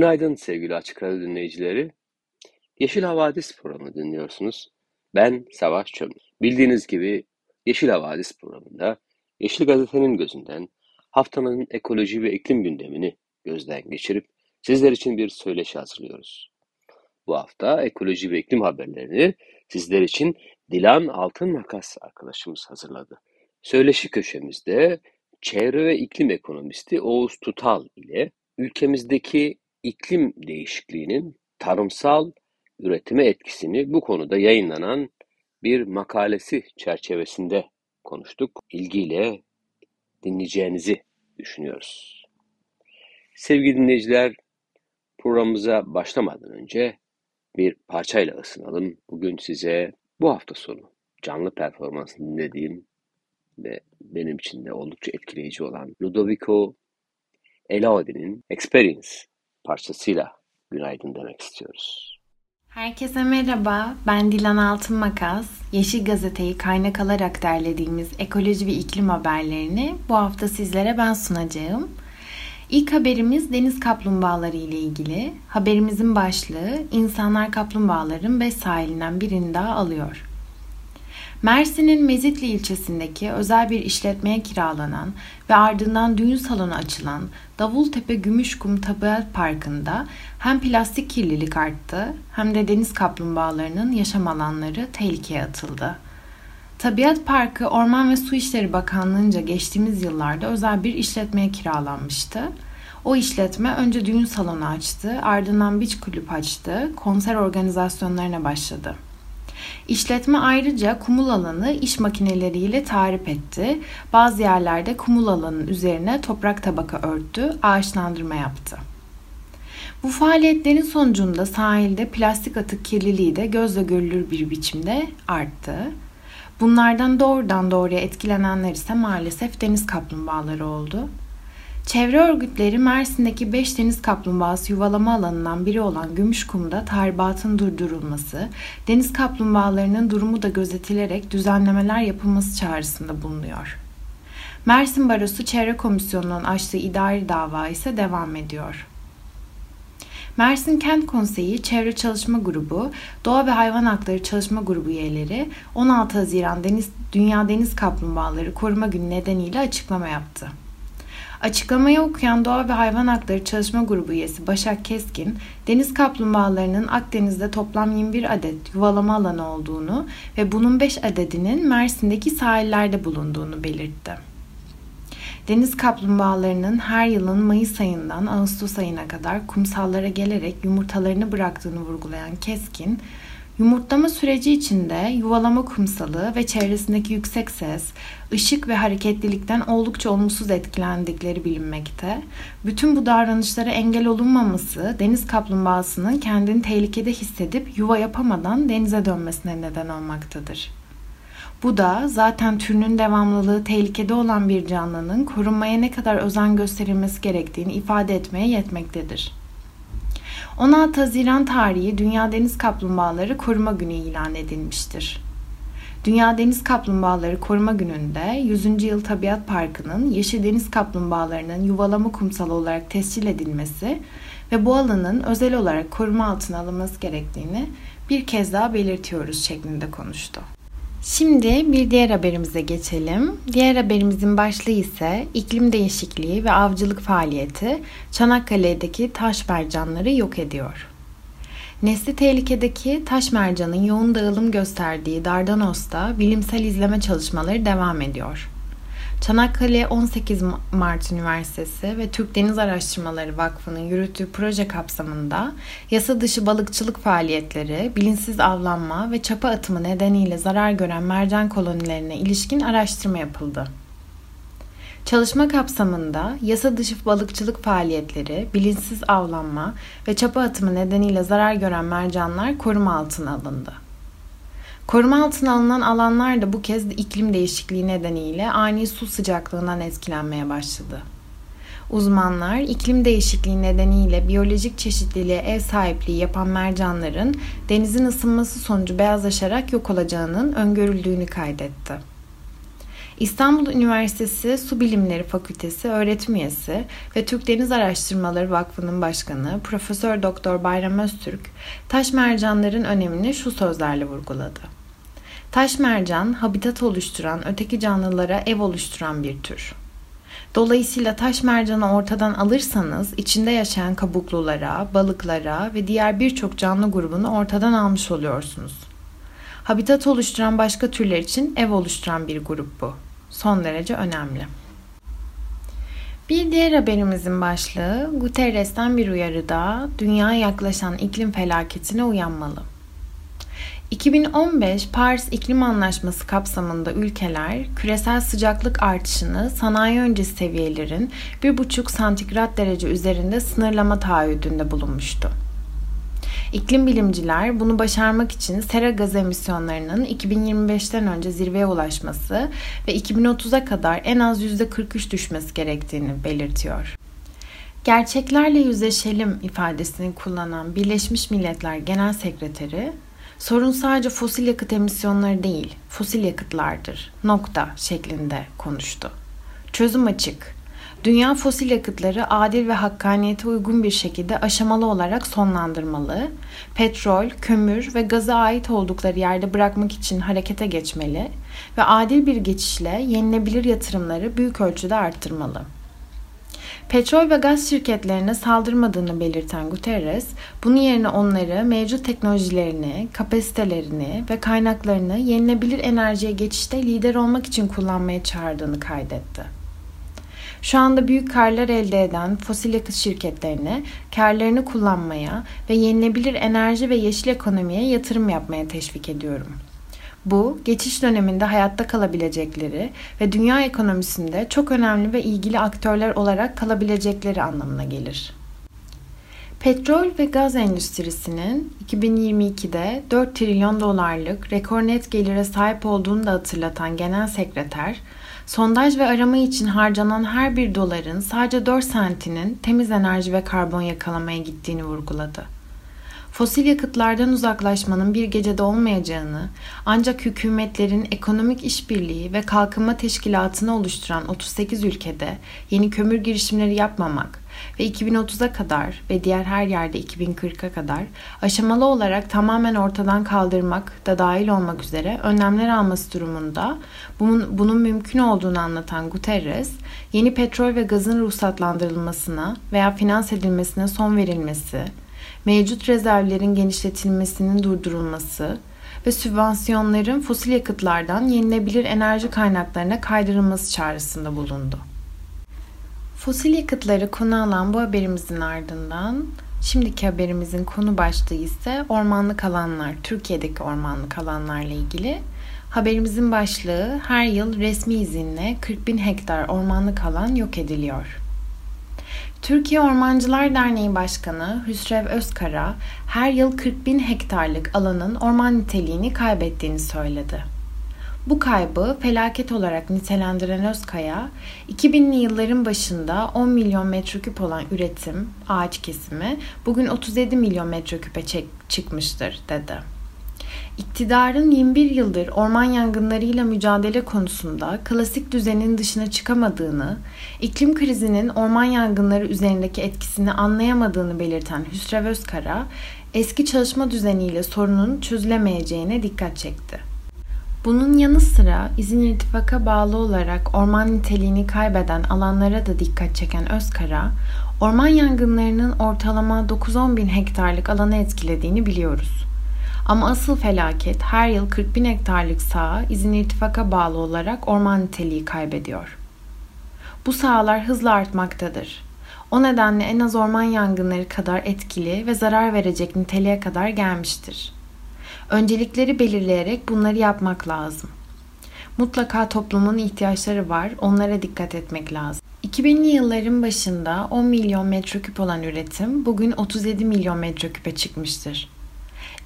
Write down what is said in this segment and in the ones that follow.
Günaydın sevgili Açık Radyo dinleyicileri. Yeşil Havadis programı dinliyorsunuz. Ben Savaş Çömür. Bildiğiniz gibi Yeşil Havadis programında Yeşil Gazete'nin gözünden haftanın ekoloji ve iklim gündemini gözden geçirip sizler için bir söyleşi hazırlıyoruz. Bu hafta ekoloji ve iklim haberlerini sizler için Dilan Altın Makas arkadaşımız hazırladı. Söyleşi köşemizde çevre ve iklim ekonomisti Oğuz Tutal ile ülkemizdeki iklim değişikliğinin tarımsal üretime etkisini bu konuda yayınlanan bir makalesi çerçevesinde konuştuk. İlgiyle dinleyeceğinizi düşünüyoruz. Sevgili dinleyiciler, programımıza başlamadan önce bir parçayla ısınalım. Bugün size bu hafta sonu canlı performansını dinlediğim ve benim için de oldukça etkileyici olan Ludovico Elaudi'nin Experience parçasıyla günaydın demek istiyoruz. Herkese merhaba, ben Dilan Altın Makas. Yeşil Gazete'yi kaynak alarak derlediğimiz ekoloji ve iklim haberlerini bu hafta sizlere ben sunacağım. İlk haberimiz deniz kaplumbağaları ile ilgili. Haberimizin başlığı insanlar kaplumbağaların beş sahilinden birini daha alıyor. Mersin'in Mezitli ilçesindeki özel bir işletmeye kiralanan ve ardından düğün salonu açılan Davultepe Gümüşkum Tabiat Parkı'nda hem plastik kirlilik arttı hem de deniz kaplumbağalarının yaşam alanları tehlikeye atıldı. Tabiat Parkı Orman ve Su İşleri Bakanlığı'nca geçtiğimiz yıllarda özel bir işletmeye kiralanmıştı. O işletme önce düğün salonu açtı, ardından beach kulüp açtı, konser organizasyonlarına başladı. İşletme ayrıca kumul alanı iş makineleriyle tarif etti. Bazı yerlerde kumul alanın üzerine toprak tabaka örttü, ağaçlandırma yaptı. Bu faaliyetlerin sonucunda sahilde plastik atık kirliliği de gözle görülür bir biçimde arttı. Bunlardan doğrudan doğruya etkilenenler ise maalesef deniz kaplumbağaları oldu. Çevre örgütleri Mersin'deki 5 deniz kaplumbağası yuvalama alanından biri olan Gümüşkum'da tahribatın durdurulması, deniz kaplumbağalarının durumu da gözetilerek düzenlemeler yapılması çağrısında bulunuyor. Mersin Barosu Çevre Komisyonu'nun açtığı idari dava ise devam ediyor. Mersin Kent Konseyi Çevre Çalışma Grubu, Doğa ve Hayvan Hakları Çalışma Grubu üyeleri 16 Haziran Deniz, Dünya Deniz Kaplumbağaları Koruma Günü nedeniyle açıklama yaptı. Açıklamayı okuyan Doğa ve Hayvan Hakları Çalışma Grubu üyesi Başak Keskin, deniz kaplumbağalarının Akdeniz'de toplam 21 adet yuvalama alanı olduğunu ve bunun 5 adedinin Mersin'deki sahillerde bulunduğunu belirtti. Deniz kaplumbağalarının her yılın Mayıs ayından Ağustos ayına kadar kumsallara gelerek yumurtalarını bıraktığını vurgulayan Keskin, Yumurtlama süreci içinde yuvalama kumsalı ve çevresindeki yüksek ses, ışık ve hareketlilikten oldukça olumsuz etkilendikleri bilinmekte. Bütün bu davranışlara engel olunmaması deniz kaplumbağasının kendini tehlikede hissedip yuva yapamadan denize dönmesine neden olmaktadır. Bu da zaten türünün devamlılığı tehlikede olan bir canlının korunmaya ne kadar özen gösterilmesi gerektiğini ifade etmeye yetmektedir. 16 Haziran tarihi Dünya Deniz Kaplumbağaları Koruma Günü ilan edilmiştir. Dünya Deniz Kaplumbağaları Koruma Günü'nde 100. Yıl Tabiat Parkı'nın yeşil deniz kaplumbağalarının yuvalama kumsalı olarak tescil edilmesi ve bu alanın özel olarak koruma altına alınması gerektiğini bir kez daha belirtiyoruz şeklinde konuştu. Şimdi bir diğer haberimize geçelim. Diğer haberimizin başlığı ise iklim değişikliği ve avcılık faaliyeti Çanakkale'deki taş mercanları yok ediyor. Nesli tehlikedeki taş mercanın yoğun dağılım gösterdiği Dardanos'ta bilimsel izleme çalışmaları devam ediyor. Çanakkale 18 Mart Üniversitesi ve Türk Deniz Araştırmaları Vakfı'nın yürüttüğü proje kapsamında yasa dışı balıkçılık faaliyetleri, bilinçsiz avlanma ve çapa atımı nedeniyle zarar gören mercan kolonilerine ilişkin araştırma yapıldı. Çalışma kapsamında yasa dışı balıkçılık faaliyetleri, bilinçsiz avlanma ve çapa atımı nedeniyle zarar gören mercanlar koruma altına alındı. Koruma altına alınan alanlar da bu kez iklim değişikliği nedeniyle ani su sıcaklığından etkilenmeye başladı. Uzmanlar iklim değişikliği nedeniyle biyolojik çeşitliliğe ev sahipliği yapan mercanların denizin ısınması sonucu beyazlaşarak yok olacağının öngörüldüğünü kaydetti. İstanbul Üniversitesi Su Bilimleri Fakültesi öğretim üyesi ve Türk Deniz Araştırmaları Vakfı'nın başkanı Profesör Doktor Bayram Öztürk, taş mercanların önemini şu sözlerle vurguladı. Taş mercan, habitat oluşturan öteki canlılara ev oluşturan bir tür. Dolayısıyla taş mercanı ortadan alırsanız içinde yaşayan kabuklulara, balıklara ve diğer birçok canlı grubunu ortadan almış oluyorsunuz. Habitat oluşturan başka türler için ev oluşturan bir grup bu. Son derece önemli. Bir diğer haberimizin başlığı Guterres'ten bir uyarıda dünya yaklaşan iklim felaketine uyanmalı. 2015 Paris İklim Anlaşması kapsamında ülkeler küresel sıcaklık artışını sanayi öncesi seviyelerin 1,5 santigrat derece üzerinde sınırlama taahhüdünde bulunmuştu. İklim bilimciler bunu başarmak için sera gaz emisyonlarının 2025'ten önce zirveye ulaşması ve 2030'a kadar en az %43 düşmesi gerektiğini belirtiyor. Gerçeklerle yüzleşelim ifadesini kullanan Birleşmiş Milletler Genel Sekreteri Sorun sadece fosil yakıt emisyonları değil, fosil yakıtlardır. Nokta şeklinde konuştu. Çözüm açık. Dünya fosil yakıtları adil ve hakkaniyete uygun bir şekilde aşamalı olarak sonlandırmalı, petrol, kömür ve gaza ait oldukları yerde bırakmak için harekete geçmeli ve adil bir geçişle yenilebilir yatırımları büyük ölçüde arttırmalı. Petrol ve gaz şirketlerine saldırmadığını belirten Guterres, bunun yerine onları mevcut teknolojilerini, kapasitelerini ve kaynaklarını yenilebilir enerjiye geçişte lider olmak için kullanmaya çağırdığını kaydetti. Şu anda büyük karlar elde eden fosil yakıt şirketlerine karlarını kullanmaya ve yenilebilir enerji ve yeşil ekonomiye yatırım yapmaya teşvik ediyorum.'' Bu, geçiş döneminde hayatta kalabilecekleri ve dünya ekonomisinde çok önemli ve ilgili aktörler olarak kalabilecekleri anlamına gelir. Petrol ve gaz endüstrisinin 2022'de 4 trilyon dolarlık rekor net gelire sahip olduğunu da hatırlatan Genel Sekreter, sondaj ve arama için harcanan her bir doların sadece 4 sentinin temiz enerji ve karbon yakalamaya gittiğini vurguladı fosil yakıtlardan uzaklaşmanın bir gecede olmayacağını, ancak hükümetlerin ekonomik işbirliği ve kalkınma teşkilatını oluşturan 38 ülkede yeni kömür girişimleri yapmamak ve 2030'a kadar ve diğer her yerde 2040'a kadar aşamalı olarak tamamen ortadan kaldırmak da dahil olmak üzere önlemler alması durumunda bunun, bunun mümkün olduğunu anlatan Guterres, yeni petrol ve gazın ruhsatlandırılmasına veya finans edilmesine son verilmesi, mevcut rezervlerin genişletilmesinin durdurulması ve sübvansiyonların fosil yakıtlardan yenilebilir enerji kaynaklarına kaydırılması çağrısında bulundu. Fosil yakıtları konu alan bu haberimizin ardından şimdiki haberimizin konu başlığı ise ormanlık alanlar, Türkiye'deki ormanlık alanlarla ilgili. Haberimizin başlığı her yıl resmi izinle 40 bin hektar ormanlık alan yok ediliyor. Türkiye Ormancılar Derneği Başkanı Hüsrev Özkara her yıl 40 bin hektarlık alanın orman niteliğini kaybettiğini söyledi. Bu kaybı felaket olarak nitelendiren Özkaya, 2000'li yılların başında 10 milyon metreküp olan üretim, ağaç kesimi bugün 37 milyon metreküpe çıkmıştır dedi. İktidarın 21 yıldır orman yangınlarıyla mücadele konusunda klasik düzenin dışına çıkamadığını, iklim krizinin orman yangınları üzerindeki etkisini anlayamadığını belirten Hüsrev Özkara, eski çalışma düzeniyle sorunun çözülemeyeceğine dikkat çekti. Bunun yanı sıra izin irtifaka bağlı olarak orman niteliğini kaybeden alanlara da dikkat çeken Özkara, orman yangınlarının ortalama 9-10 bin hektarlık alanı etkilediğini biliyoruz. Ama asıl felaket her yıl 40 bin hektarlık saha izin irtifaka bağlı olarak orman niteliği kaybediyor. Bu sahalar hızla artmaktadır. O nedenle en az orman yangınları kadar etkili ve zarar verecek niteliğe kadar gelmiştir. Öncelikleri belirleyerek bunları yapmak lazım. Mutlaka toplumun ihtiyaçları var, onlara dikkat etmek lazım. 2000'li yılların başında 10 milyon metreküp olan üretim bugün 37 milyon metreküpe çıkmıştır.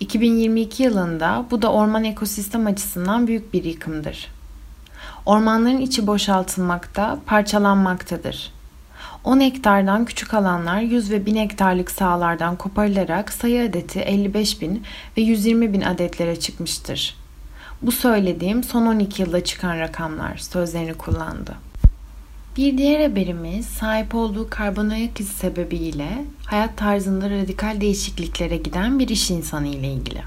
2022 yılında bu da orman ekosistem açısından büyük bir yıkımdır. Ormanların içi boşaltılmakta, parçalanmaktadır. 10 hektardan küçük alanlar 100 ve 1000 hektarlık sahalardan koparılarak sayı adeti 55 bin ve 120 bin adetlere çıkmıştır. Bu söylediğim son 12 yılda çıkan rakamlar sözlerini kullandı. Bir diğer haberimiz sahip olduğu karbon ayak izi sebebiyle hayat tarzında radikal değişikliklere giden bir iş insanı ile ilgili.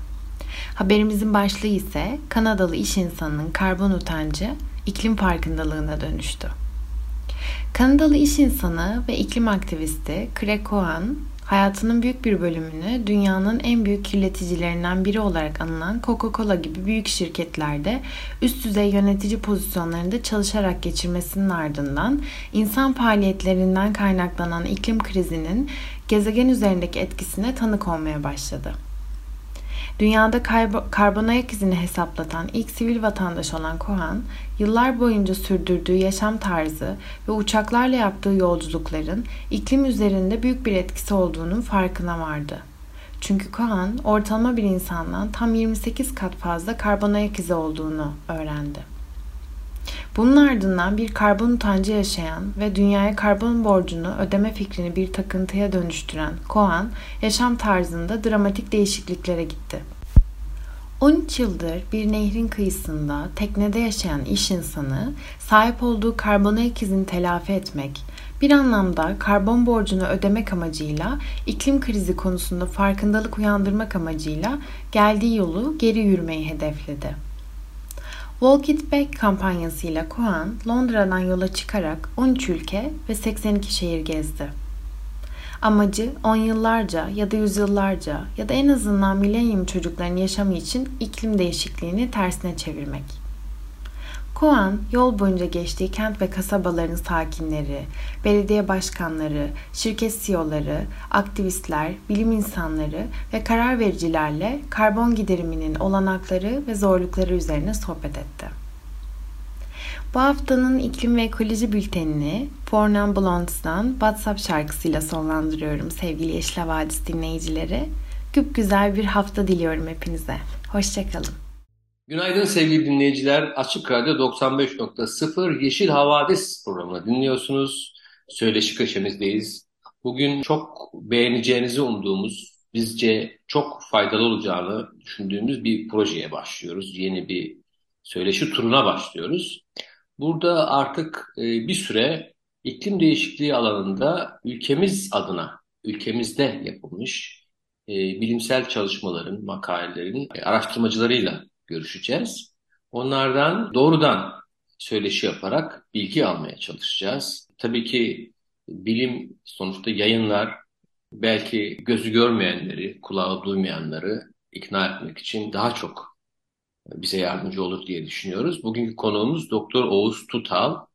Haberimizin başlığı ise Kanadalı iş insanının karbon utancı iklim farkındalığına dönüştü. Kanadalı iş insanı ve iklim aktivisti Craig Cohen, hayatının büyük bir bölümünü dünyanın en büyük kirleticilerinden biri olarak anılan Coca-Cola gibi büyük şirketlerde üst düzey yönetici pozisyonlarında çalışarak geçirmesinin ardından insan faaliyetlerinden kaynaklanan iklim krizinin gezegen üzerindeki etkisine tanık olmaya başladı. Dünyada karbon ayak izini hesaplatan ilk sivil vatandaş olan Cohen, yıllar boyunca sürdürdüğü yaşam tarzı ve uçaklarla yaptığı yolculukların iklim üzerinde büyük bir etkisi olduğunun farkına vardı. Çünkü Cohen ortalama bir insandan tam 28 kat fazla karbon ayak izi olduğunu öğrendi. Bunun ardından bir karbon utancı yaşayan ve dünyaya karbon borcunu ödeme fikrini bir takıntıya dönüştüren Koan, yaşam tarzında dramatik değişikliklere gitti. 13 yıldır bir nehrin kıyısında teknede yaşayan iş insanı sahip olduğu karbon ayak izini telafi etmek, bir anlamda karbon borcunu ödemek amacıyla iklim krizi konusunda farkındalık uyandırmak amacıyla geldiği yolu geri yürümeyi hedefledi. Walk It Back kampanyasıyla Cohen Londra'dan yola çıkarak 13 ülke ve 82 şehir gezdi. Amacı on yıllarca ya da yüzyıllarca ya da en azından milenyum çocukların yaşamı için iklim değişikliğini tersine çevirmek. Kuan yol boyunca geçtiği kent ve kasabaların sakinleri, belediye başkanları, şirket CEO'ları, aktivistler, bilim insanları ve karar vericilerle karbon gideriminin olanakları ve zorlukları üzerine sohbet etti. Bu haftanın iklim ve ekoloji bültenini Fornan Blonds'dan WhatsApp şarkısıyla sonlandırıyorum sevgili Yeşil Havadis dinleyicileri. Güp güzel bir hafta diliyorum hepinize. Hoşçakalın. Günaydın sevgili dinleyiciler. Açık Radyo 95.0 Yeşil Havadis programını dinliyorsunuz. Söyleşi köşemizdeyiz. Bugün çok beğeneceğinizi umduğumuz, bizce çok faydalı olacağını düşündüğümüz bir projeye başlıyoruz. Yeni bir söyleşi turuna başlıyoruz. Burada artık e, bir süre iklim değişikliği alanında ülkemiz adına, ülkemizde yapılmış e, bilimsel çalışmaların, makalelerin araştırmacılarıyla görüşeceğiz. Onlardan doğrudan söyleşi yaparak bilgi almaya çalışacağız. Tabii ki bilim sonuçta yayınlar belki gözü görmeyenleri, kulağı duymayanları ikna etmek için daha çok bize yardımcı olur diye düşünüyoruz. Bugünkü konuğumuz Doktor Oğuz Tutal.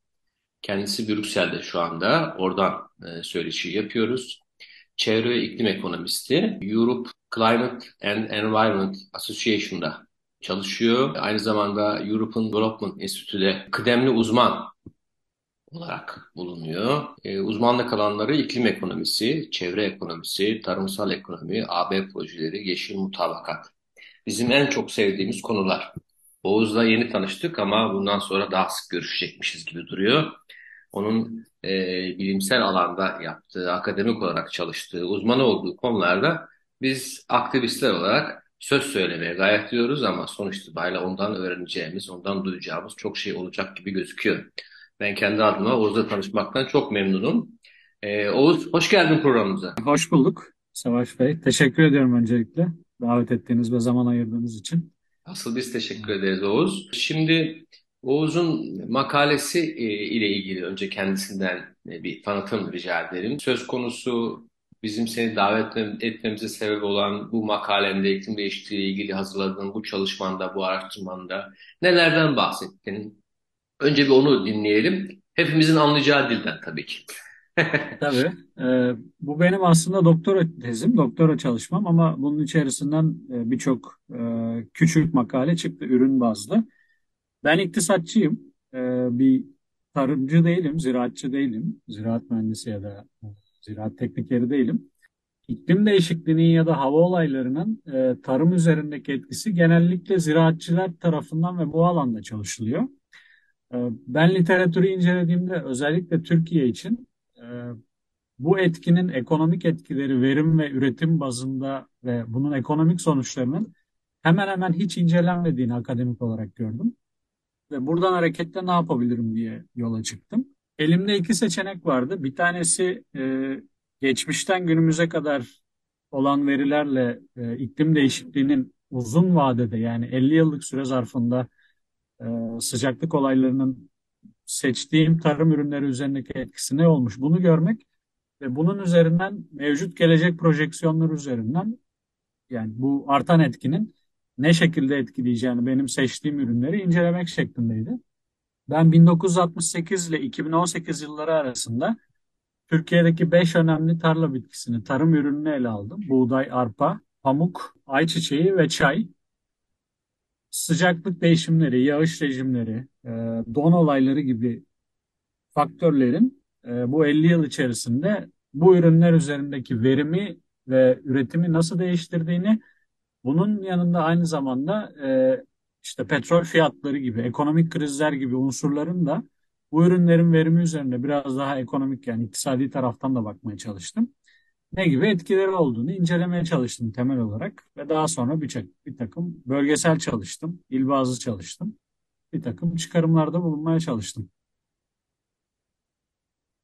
Kendisi Brüksel'de şu anda. Oradan e, söyleşi yapıyoruz. Çevre ve iklim ekonomisti. Europe Climate and Environment Association'da çalışıyor. Aynı zamanda European Development Institute'de kıdemli uzman olarak bulunuyor. E, uzmanlık alanları iklim ekonomisi, çevre ekonomisi, tarımsal ekonomi, AB projeleri, yeşil mutabakat. Bizim en çok sevdiğimiz konular. Oğuz'la yeni tanıştık ama bundan sonra daha sık görüşecekmişiz gibi duruyor. Onun e, bilimsel alanda yaptığı, akademik olarak çalıştığı, uzmanı olduğu konularda biz aktivistler olarak söz söylemeye gayret ediyoruz ama sonuç itibariyle ondan öğreneceğimiz, ondan duyacağımız çok şey olacak gibi gözüküyor. Ben kendi adıma Oğuz'la tanışmaktan çok memnunum. Ee, Oğuz, hoş geldin programımıza. Hoş bulduk Savaş Bey. Teşekkür ediyorum öncelikle davet ettiğiniz ve zaman ayırdığınız için. Asıl biz teşekkür ederiz Oğuz. Şimdi Oğuz'un makalesi e, ile ilgili önce kendisinden e, bir tanıtım rica ederim. Söz konusu bizim seni davet etmemize sebep olan bu makalende iklim değişikliği ile ilgili hazırladığın bu çalışmanda, bu araştırmanda nelerden bahsettin? Önce bir onu dinleyelim. Hepimizin anlayacağı dilden tabii ki. Tabii. E, bu benim aslında doktora tezim, doktora çalışmam ama bunun içerisinden e, birçok e, küçük makale çıktı ürün bazlı. Ben iktisatçıyım. Ee, bir tarımcı değilim, ziraatçı değilim. Ziraat mühendisi ya da ziraat teknikeri değilim. İklim değişikliğinin ya da hava olaylarının e, tarım üzerindeki etkisi genellikle ziraatçılar tarafından ve bu alanda çalışılıyor. E, ben literatürü incelediğimde özellikle Türkiye için e, bu etkinin ekonomik etkileri verim ve üretim bazında ve bunun ekonomik sonuçlarının hemen hemen hiç incelenmediğini akademik olarak gördüm. Ve buradan hareketle ne yapabilirim diye yola çıktım. Elimde iki seçenek vardı. Bir tanesi e, geçmişten günümüze kadar olan verilerle e, iklim değişikliğinin uzun vadede yani 50 yıllık süre zarfında e, sıcaklık olaylarının seçtiğim tarım ürünleri üzerindeki etkisi ne olmuş bunu görmek ve bunun üzerinden mevcut gelecek projeksiyonlar üzerinden yani bu artan etkinin ne şekilde etkileyeceğini benim seçtiğim ürünleri incelemek şeklindeydi. Ben 1968 ile 2018 yılları arasında Türkiye'deki 5 önemli tarla bitkisini, tarım ürününü ele aldım. Buğday, arpa, pamuk, ayçiçeği ve çay. Sıcaklık değişimleri, yağış rejimleri, e, don olayları gibi faktörlerin e, bu 50 yıl içerisinde bu ürünler üzerindeki verimi ve üretimi nasıl değiştirdiğini, bunun yanında aynı zamanda e, işte petrol fiyatları gibi, ekonomik krizler gibi unsurların da bu ürünlerin verimi üzerinde biraz daha ekonomik yani iktisadi taraftan da bakmaya çalıştım. Ne gibi etkileri olduğunu incelemeye çalıştım temel olarak ve daha sonra bir, bir takım bölgesel çalıştım, il bazlı çalıştım. Bir takım çıkarımlarda bulunmaya çalıştım.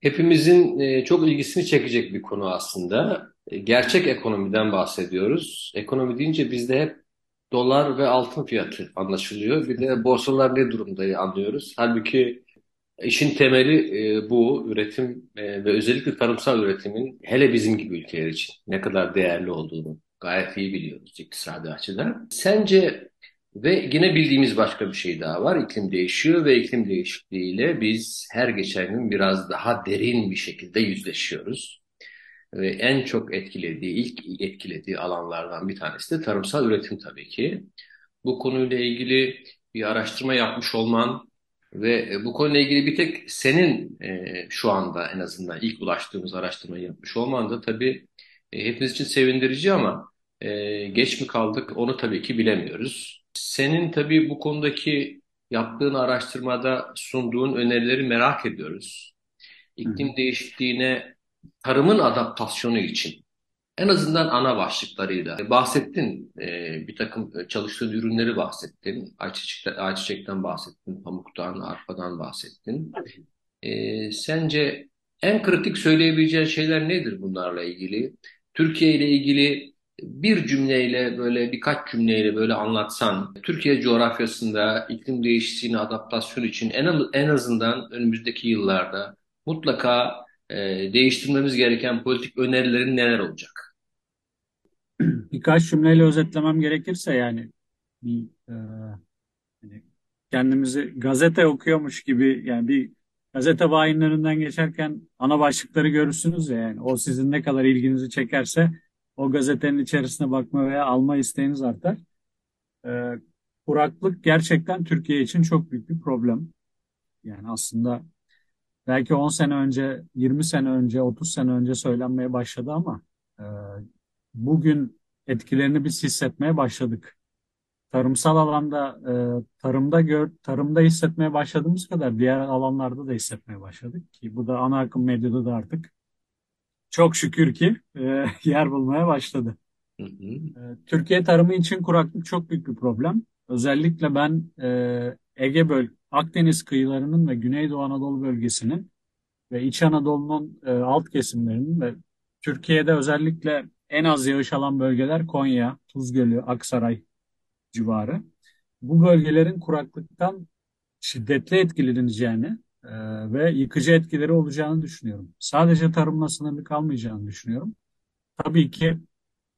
Hepimizin e, çok ilgisini çekecek bir konu aslında. E, gerçek ekonomiden bahsediyoruz. Ekonomi deyince bizde hep dolar ve altın fiyatı anlaşılıyor. Bir de borsalar ne durumda anlıyoruz. Halbuki İşin temeli e, bu üretim e, ve özellikle tarımsal üretimin hele bizim gibi ülkeler için ne kadar değerli olduğunu gayet iyi biliyoruz iktisadi açıdan. Sence ve yine bildiğimiz başka bir şey daha var. İklim değişiyor ve iklim değişikliğiyle biz her geçen gün biraz daha derin bir şekilde yüzleşiyoruz. Ve en çok etkilediği, ilk etkilediği alanlardan bir tanesi de tarımsal üretim tabii ki. Bu konuyla ilgili bir araştırma yapmış olman ve e, bu konuyla ilgili bir tek senin e, şu anda en azından ilk ulaştığımız araştırmayı yapmış olman da tabii e, hepimiz için sevindirici ama e, geç mi kaldık onu tabii ki bilemiyoruz. Senin tabii bu konudaki yaptığın araştırmada sunduğun önerileri merak ediyoruz. İklim değişikliğine tarımın adaptasyonu için en azından ana başlıklarıyla bahsettin. E, bir takım çalıştığın ürünleri bahsettin. Ayçiçekten, bahsettin, pamuktan, arpadan bahsettin. E, sence en kritik söyleyebileceğin şeyler nedir bunlarla ilgili? Türkiye ile ilgili bir cümleyle böyle birkaç cümleyle böyle anlatsan Türkiye coğrafyasında iklim değişikliğine adaptasyon için en, en azından önümüzdeki yıllarda mutlaka e, değiştirmemiz gereken politik önerilerin neler olacak? birkaç cümleyle özetlemem gerekirse yani bir e, yani kendimizi gazete okuyormuş gibi yani bir gazete bayinlerinden geçerken ana başlıkları görürsünüz ya yani o sizin ne kadar ilginizi çekerse o gazetenin içerisine bakma veya alma isteğiniz artar. E, kuraklık gerçekten Türkiye için çok büyük bir problem. Yani aslında belki 10 sene önce, 20 sene önce, 30 sene önce söylenmeye başladı ama e, bugün etkilerini biz hissetmeye başladık. Tarımsal alanda, e, tarımda gör, tarımda hissetmeye başladığımız kadar diğer alanlarda da hissetmeye başladık ki bu da ana akım medyada da artık çok şükür ki e, yer bulmaya başladı. Hı hı. E, Türkiye tarımı için kuraklık çok büyük bir problem. Özellikle ben e, Ege böl Akdeniz kıyılarının ve Güneydoğu Anadolu bölgesinin ve İç Anadolu'nun e, alt kesimlerinin ve Türkiye'de özellikle en az yağış alan bölgeler Konya, Tuzgölü, Aksaray civarı. Bu bölgelerin kuraklıktan şiddetli etkileneceğini e, ve yıkıcı etkileri olacağını düşünüyorum. Sadece tarımla sınırlı kalmayacağını düşünüyorum. Tabii ki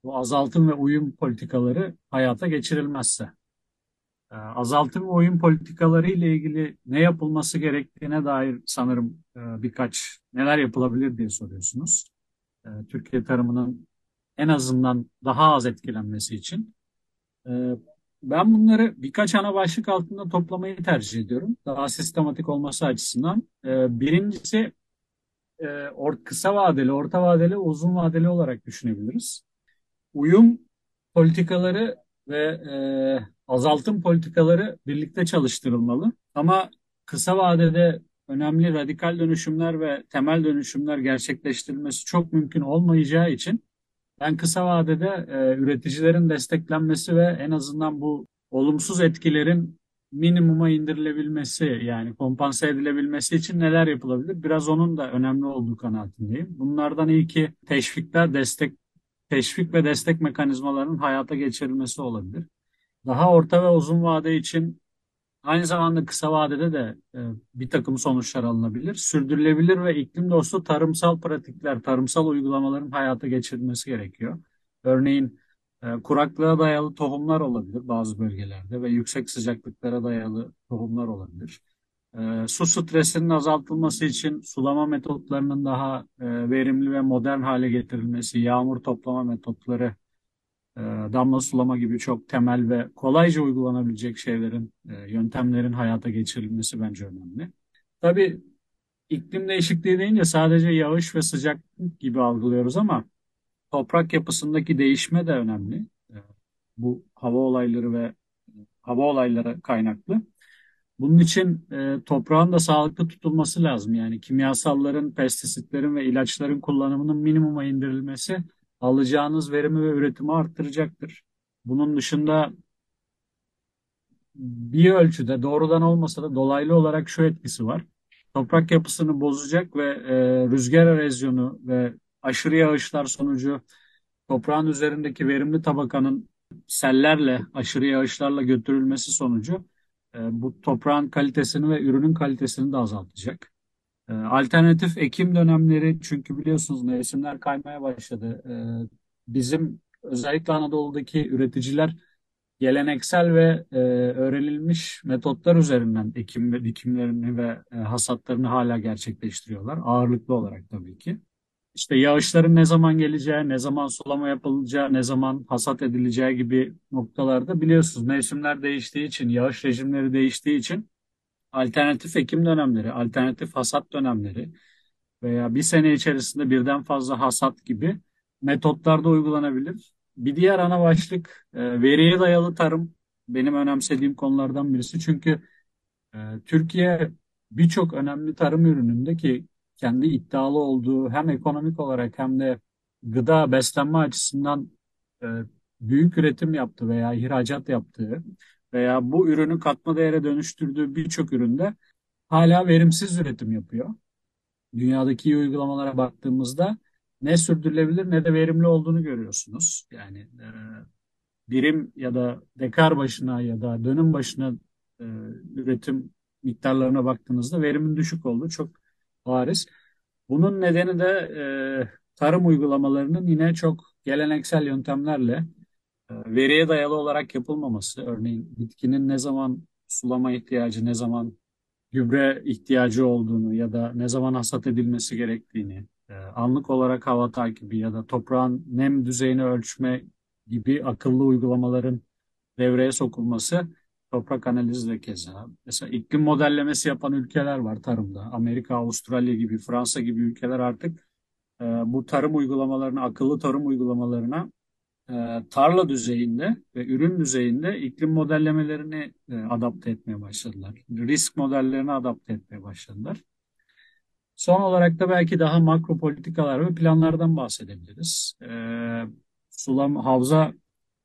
bu azaltım ve uyum politikaları hayata geçirilmezse. E, azaltım ve uyum politikaları ile ilgili ne yapılması gerektiğine dair sanırım e, birkaç neler yapılabilir diye soruyorsunuz. E, Türkiye tarımının en azından daha az etkilenmesi için. E, Ben bunları birkaç ana başlık altında toplamayı tercih ediyorum. Daha sistematik olması açısından. Ee, birincisi e, kısa vadeli, orta vadeli, uzun vadeli olarak düşünebiliriz. Uyum politikaları ve e, azaltım politikaları birlikte çalıştırılmalı. Ama kısa vadede önemli radikal dönüşümler ve temel dönüşümler gerçekleştirilmesi çok mümkün olmayacağı için ben kısa vadede e, üreticilerin desteklenmesi ve en azından bu olumsuz etkilerin minimuma indirilebilmesi yani kompanse edilebilmesi için neler yapılabilir? Biraz onun da önemli olduğu kanaatindeyim. Bunlardan ilki teşvikler, destek, teşvik ve destek mekanizmalarının hayata geçirilmesi olabilir. Daha orta ve uzun vade için Aynı zamanda kısa vadede de e, bir takım sonuçlar alınabilir. Sürdürülebilir ve iklim dostu tarımsal pratikler, tarımsal uygulamaların hayata geçirilmesi gerekiyor. Örneğin e, kuraklığa dayalı tohumlar olabilir bazı bölgelerde ve yüksek sıcaklıklara dayalı tohumlar olabilir. E, su stresinin azaltılması için sulama metotlarının daha e, verimli ve modern hale getirilmesi, yağmur toplama metotları e, damla sulama gibi çok temel ve kolayca uygulanabilecek şeylerin, e, yöntemlerin hayata geçirilmesi bence önemli. Tabii iklim değişikliği deyince sadece yağış ve sıcaklık gibi algılıyoruz ama toprak yapısındaki değişme de önemli. E, bu hava olayları ve hava olayları kaynaklı. Bunun için e, toprağın da sağlıklı tutulması lazım. Yani kimyasalların, pestisitlerin ve ilaçların kullanımının minimuma indirilmesi alacağınız verimi ve üretimi arttıracaktır. Bunun dışında bir ölçüde doğrudan olmasa da dolaylı olarak şu etkisi var. Toprak yapısını bozacak ve e, rüzgar erozyonu ve aşırı yağışlar sonucu toprağın üzerindeki verimli tabakanın sellerle, aşırı yağışlarla götürülmesi sonucu e, bu toprağın kalitesini ve ürünün kalitesini de azaltacak. Ee, alternatif ekim dönemleri çünkü biliyorsunuz mevsimler kaymaya başladı. Ee, bizim özellikle Anadolu'daki üreticiler geleneksel ve e, öğrenilmiş metotlar üzerinden ekim ve dikimlerini ve e, hasatlarını hala gerçekleştiriyorlar. Ağırlıklı olarak tabii ki. İşte yağışların ne zaman geleceği, ne zaman sulama yapılacağı, ne zaman hasat edileceği gibi noktalarda biliyorsunuz mevsimler değiştiği için, yağış rejimleri değiştiği için alternatif ekim dönemleri, alternatif hasat dönemleri veya bir sene içerisinde birden fazla hasat gibi metotlarda uygulanabilir. Bir diğer ana başlık e, veriye dayalı tarım benim önemsediğim konulardan birisi. Çünkü e, Türkiye birçok önemli tarım ürününde ki kendi iddialı olduğu hem ekonomik olarak hem de gıda beslenme açısından e, büyük üretim yaptı veya ihracat yaptığı veya bu ürünü katma değere dönüştürdüğü birçok üründe hala verimsiz üretim yapıyor. Dünyadaki iyi uygulamalara baktığımızda ne sürdürülebilir ne de verimli olduğunu görüyorsunuz. Yani e, birim ya da dekar başına ya da dönüm başına e, üretim miktarlarına baktığınızda verimin düşük olduğu çok bariz. Bunun nedeni de e, tarım uygulamalarının yine çok geleneksel yöntemlerle veriye dayalı olarak yapılmaması, örneğin bitkinin ne zaman sulama ihtiyacı, ne zaman gübre ihtiyacı olduğunu ya da ne zaman hasat edilmesi gerektiğini, e, anlık olarak hava takibi ya da toprağın nem düzeyini ölçme gibi akıllı uygulamaların devreye sokulması, toprak analizi de keza. Mesela iklim modellemesi yapan ülkeler var tarımda. Amerika, Avustralya gibi, Fransa gibi ülkeler artık e, bu tarım uygulamalarına, akıllı tarım uygulamalarına e, tarla düzeyinde ve ürün düzeyinde iklim modellemelerini e, adapte etmeye başladılar. Risk modellerini adapte etmeye başladılar. Son olarak da belki daha makro politikalar ve planlardan bahsedebiliriz. E, sulam, havza,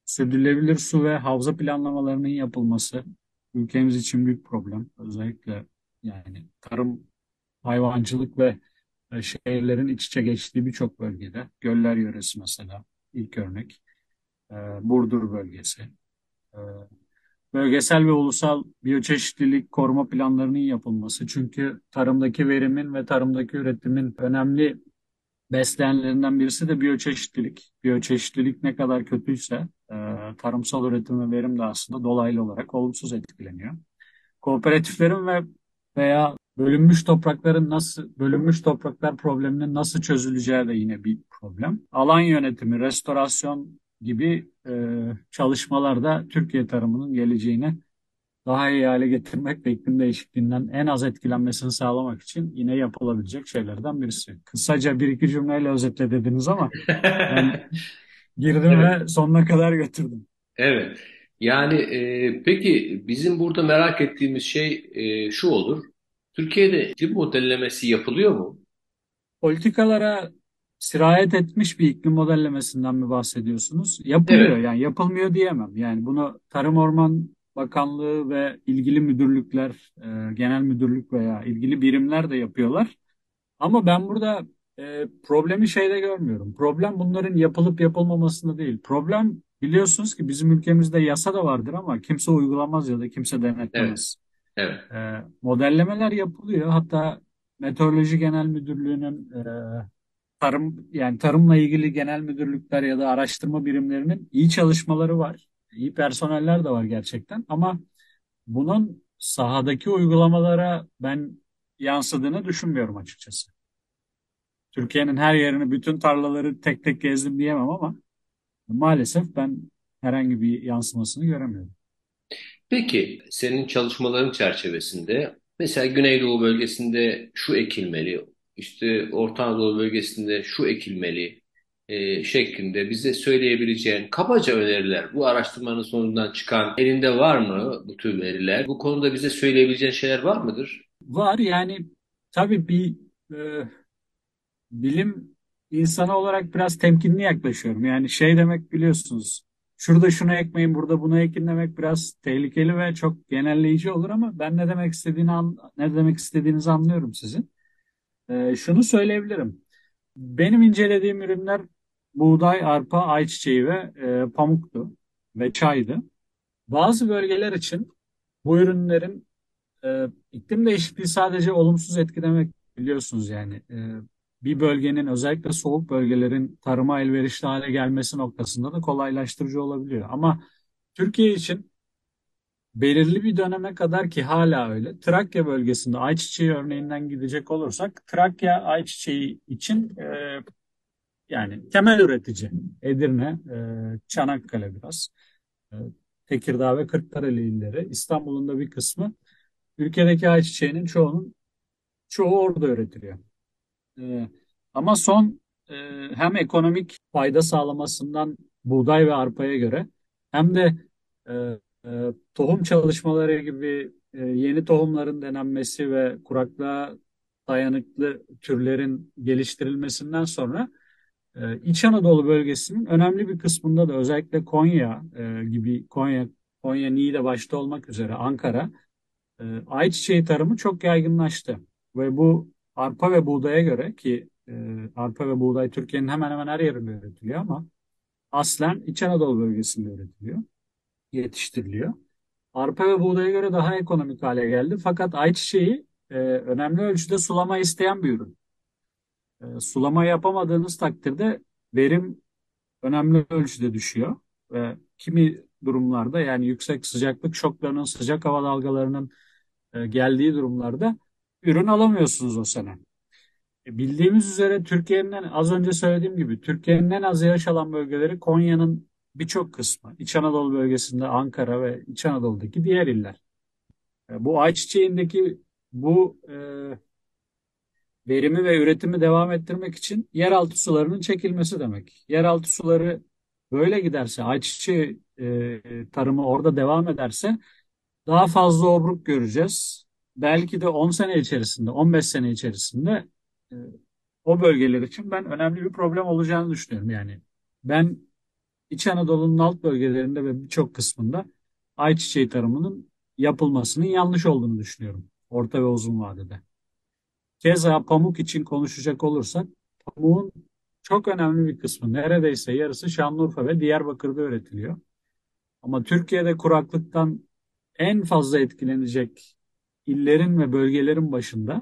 sürdürülebilir su ve havza planlamalarının yapılması ülkemiz için büyük problem. Özellikle yani tarım, hayvancılık ve şehirlerin iç içe geçtiği birçok bölgede. Göller yöresi mesela ilk örnek. E, Burdur bölgesi. E, bölgesel ve ulusal biyoçeşitlilik koruma planlarının yapılması. Çünkü tarımdaki verimin ve tarımdaki üretimin önemli besleyenlerinden birisi de biyoçeşitlilik. Biyoçeşitlilik ne kadar kötüyse e, tarımsal üretim ve verim de aslında dolaylı olarak olumsuz etkileniyor. Kooperatiflerin ve veya bölünmüş toprakların nasıl bölünmüş topraklar probleminin nasıl çözüleceği de yine bir problem. Alan yönetimi, restorasyon gibi e, çalışmalarda Türkiye tarımının geleceğini daha iyi hale getirmek ve iklim değişikliğinden en az etkilenmesini sağlamak için yine yapılabilecek şeylerden birisi. Kısaca bir iki cümleyle özetle dediniz ama ben girdim Evet. ve sonuna kadar götürdüm. Evet. Yani e, peki bizim burada merak ettiğimiz şey e, şu olur. Türkiye'de iklim modellemesi yapılıyor mu? Politikalara sirayet etmiş bir iklim modellemesinden mi bahsediyorsunuz? Yapılıyor Evet. yani yapılmıyor diyemem. Yani bunu Tarım Orman Bakanlığı ve ilgili müdürlükler, e, genel müdürlük veya ilgili birimler de yapıyorlar. Ama ben burada e, problemi şeyde görmüyorum. Problem bunların yapılıp yapılmamasında değil. Problem biliyorsunuz ki bizim ülkemizde yasa da vardır ama kimse uygulamaz ya da kimse Evet. denetlemez. Evet. E, modellemeler yapılıyor. Hatta Meteoroloji Genel Müdürlüğü'nün e, tarım yani tarımla ilgili genel müdürlükler ya da araştırma birimlerinin iyi çalışmaları var. İyi personeller de var gerçekten ama bunun sahadaki uygulamalara ben yansıdığını düşünmüyorum açıkçası. Türkiye'nin her yerini, bütün tarlaları tek tek gezdim diyemem ama maalesef ben herhangi bir yansımasını göremiyorum. Peki senin çalışmaların çerçevesinde mesela Güneydoğu bölgesinde şu ekilmeli, işte Orta Anadolu bölgesinde şu ekilmeli e, şeklinde bize söyleyebileceğin kabaca öneriler bu araştırmanın sonundan çıkan elinde var mı bu tür veriler? Bu konuda bize söyleyebileceğin şeyler var mıdır? Var yani tabii bir e, bilim insanı olarak biraz temkinli yaklaşıyorum. Yani şey demek biliyorsunuz. Şurada şunu ekmeyin, burada bunu ekin demek biraz tehlikeli ve çok genelleyici olur ama ben ne demek istediğini ne demek istediğinizi anlıyorum sizin. Ee, şunu söyleyebilirim. Benim incelediğim ürünler buğday, arpa, ayçiçeği ve e, pamuktu ve çaydı. Bazı bölgeler için bu ürünlerin e, iklim değişikliği sadece olumsuz etkilemek biliyorsunuz yani. E, bir bölgenin özellikle soğuk bölgelerin tarıma elverişli hale gelmesi noktasında da kolaylaştırıcı olabiliyor. Ama Türkiye için belirli bir döneme kadar ki hala öyle. Trakya bölgesinde ayçiçeği örneğinden gidecek olursak Trakya ayçiçeği için e, yani temel üretici Edirne, e, Çanakkale biraz, e, Tekirdağ ve Kırklareli illeri, İstanbul'un da bir kısmı ülkedeki ayçiçeğinin çoğunun çoğu orada üretiliyor. Ee, ama son e, hem ekonomik fayda sağlamasından buğday ve arpaya göre hem de e, e, tohum çalışmaları gibi e, yeni tohumların denenmesi ve kuraklığa dayanıklı türlerin geliştirilmesinden sonra e, İç Anadolu bölgesinin önemli bir kısmında da özellikle Konya e, gibi Konya, Konya Niğde başta olmak üzere Ankara ayçiçeği tarımı çok yaygınlaştı. Ve bu arpa ve buğdaya göre ki arpa ve buğday Türkiye'nin hemen hemen her yerinde üretiliyor ama aslen İç Anadolu bölgesinde üretiliyor, yetiştiriliyor. Arpa ve buğdaya göre daha ekonomik hale geldi. Fakat ayçiçeği e, önemli ölçüde sulama isteyen bir ürün. E, sulama yapamadığınız takdirde verim önemli ölçüde düşüyor. Ve kimi durumlarda yani yüksek sıcaklık şoklarının, sıcak hava dalgalarının e, geldiği durumlarda ürün alamıyorsunuz o sene. E, Bildiğimiz üzere Türkiye'nin en- az önce söylediğim gibi Türkiye'nin en az yağış alan bölgeleri Konya'nın birçok kısmı. İç Anadolu bölgesinde Ankara ve İç Anadolu'daki diğer iller. E, Bu ayçiçeğindeki bu e, verimi ve üretimi devam ettirmek için yeraltı sularının çekilmesi demek. Yeraltı suları böyle giderse, ayçiçeği e, tarımı orada devam ederse daha fazla obruk göreceğiz. Belki de 10 sene içerisinde, 15 sene içerisinde e, o bölgeler için ben önemli bir problem olacağını düşünüyorum. Yani ben İç Anadolu'nun alt bölgelerinde ve birçok kısmında ayçiçeği tarımının yapılmasının yanlış olduğunu düşünüyorum. Orta ve uzun vadede. Keza pamuk için konuşacak olursak pamuğun çok önemli bir kısmı neredeyse yarısı Şanlıurfa ve Diyarbakır'da üretiliyor. Ama Türkiye'de kuraklıktan en fazla etkilenecek illerin ve bölgelerin başında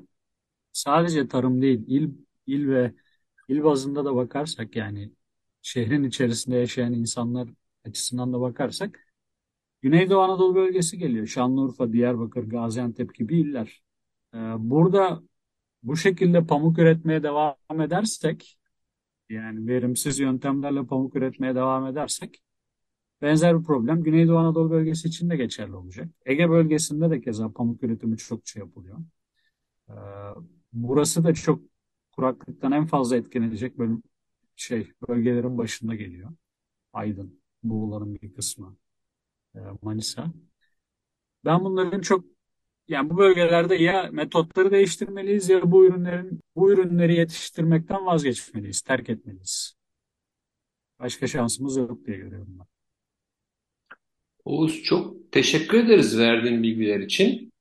sadece tarım değil, il, il ve il bazında da bakarsak yani şehrin içerisinde yaşayan insanlar açısından da bakarsak Güneydoğu Anadolu bölgesi geliyor. Şanlıurfa, Diyarbakır, Gaziantep gibi iller. Ee, burada bu şekilde pamuk üretmeye devam edersek yani verimsiz yöntemlerle pamuk üretmeye devam edersek benzer bir problem Güneydoğu Anadolu bölgesi için de geçerli olacak. Ege bölgesinde de keza pamuk üretimi çokça yapılıyor. Ee, burası da çok kuraklıktan en fazla etkilenecek bölüm, şey bölgelerin başında geliyor. Aydın, Buğuların bir kısmı, e, Manisa. Ben bunların çok yani bu bölgelerde ya metotları değiştirmeliyiz ya bu ürünlerin bu ürünleri yetiştirmekten vazgeçmeliyiz, terk etmeliyiz. Başka şansımız yok diye görüyorum ben. Oğuz çok teşekkür ederiz verdiğin bilgiler için.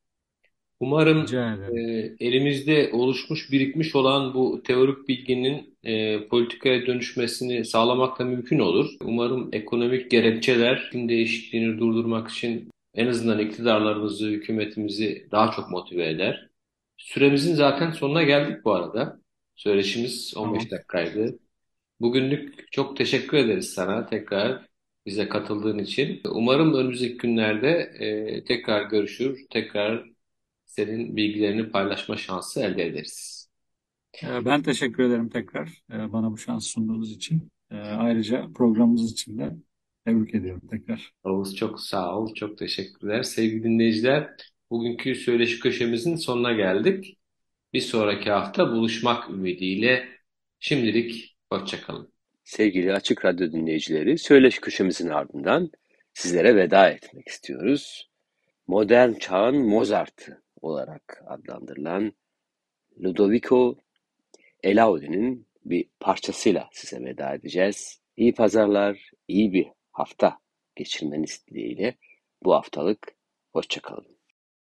Umarım e, elimizde oluşmuş, birikmiş olan bu teorik bilginin e, politikaya dönüşmesini sağlamak da mümkün olur. Umarım ekonomik gerekçeler iklim değişikliğini durdurmak için en azından iktidarlarımızı, hükümetimizi daha çok motive eder. Süremizin zaten sonuna geldik bu arada. Söyleşimiz 15 Tamam. dakikaydı. Bugünlük çok teşekkür ederiz sana tekrar bize katıldığın için. Umarım önümüzdeki günlerde e, tekrar görüşür, tekrar senin bilgilerini paylaşma şansı elde ederiz. Ee, Ben teşekkür ederim tekrar e, bana bu şansı sunduğunuz için. Ee, Ayrıca programımız için de tebrik ediyorum tekrar. Oğuz çok sağ ol, çok teşekkürler. Sevgili dinleyiciler, bugünkü söyleşi köşemizin sonuna geldik. Bir sonraki hafta buluşmak ümidiyle şimdilik hoşçakalın. Sevgili Açık Radyo dinleyicileri, söyleşi köşemizin ardından sizlere veda etmek istiyoruz. Modern çağın Mozart'ı olarak adlandırılan Ludovico Elaudi'nin bir parçasıyla size veda edeceğiz. İyi pazarlar, iyi bir hafta geçirmeniz dileğiyle bu haftalık hoşçakalın.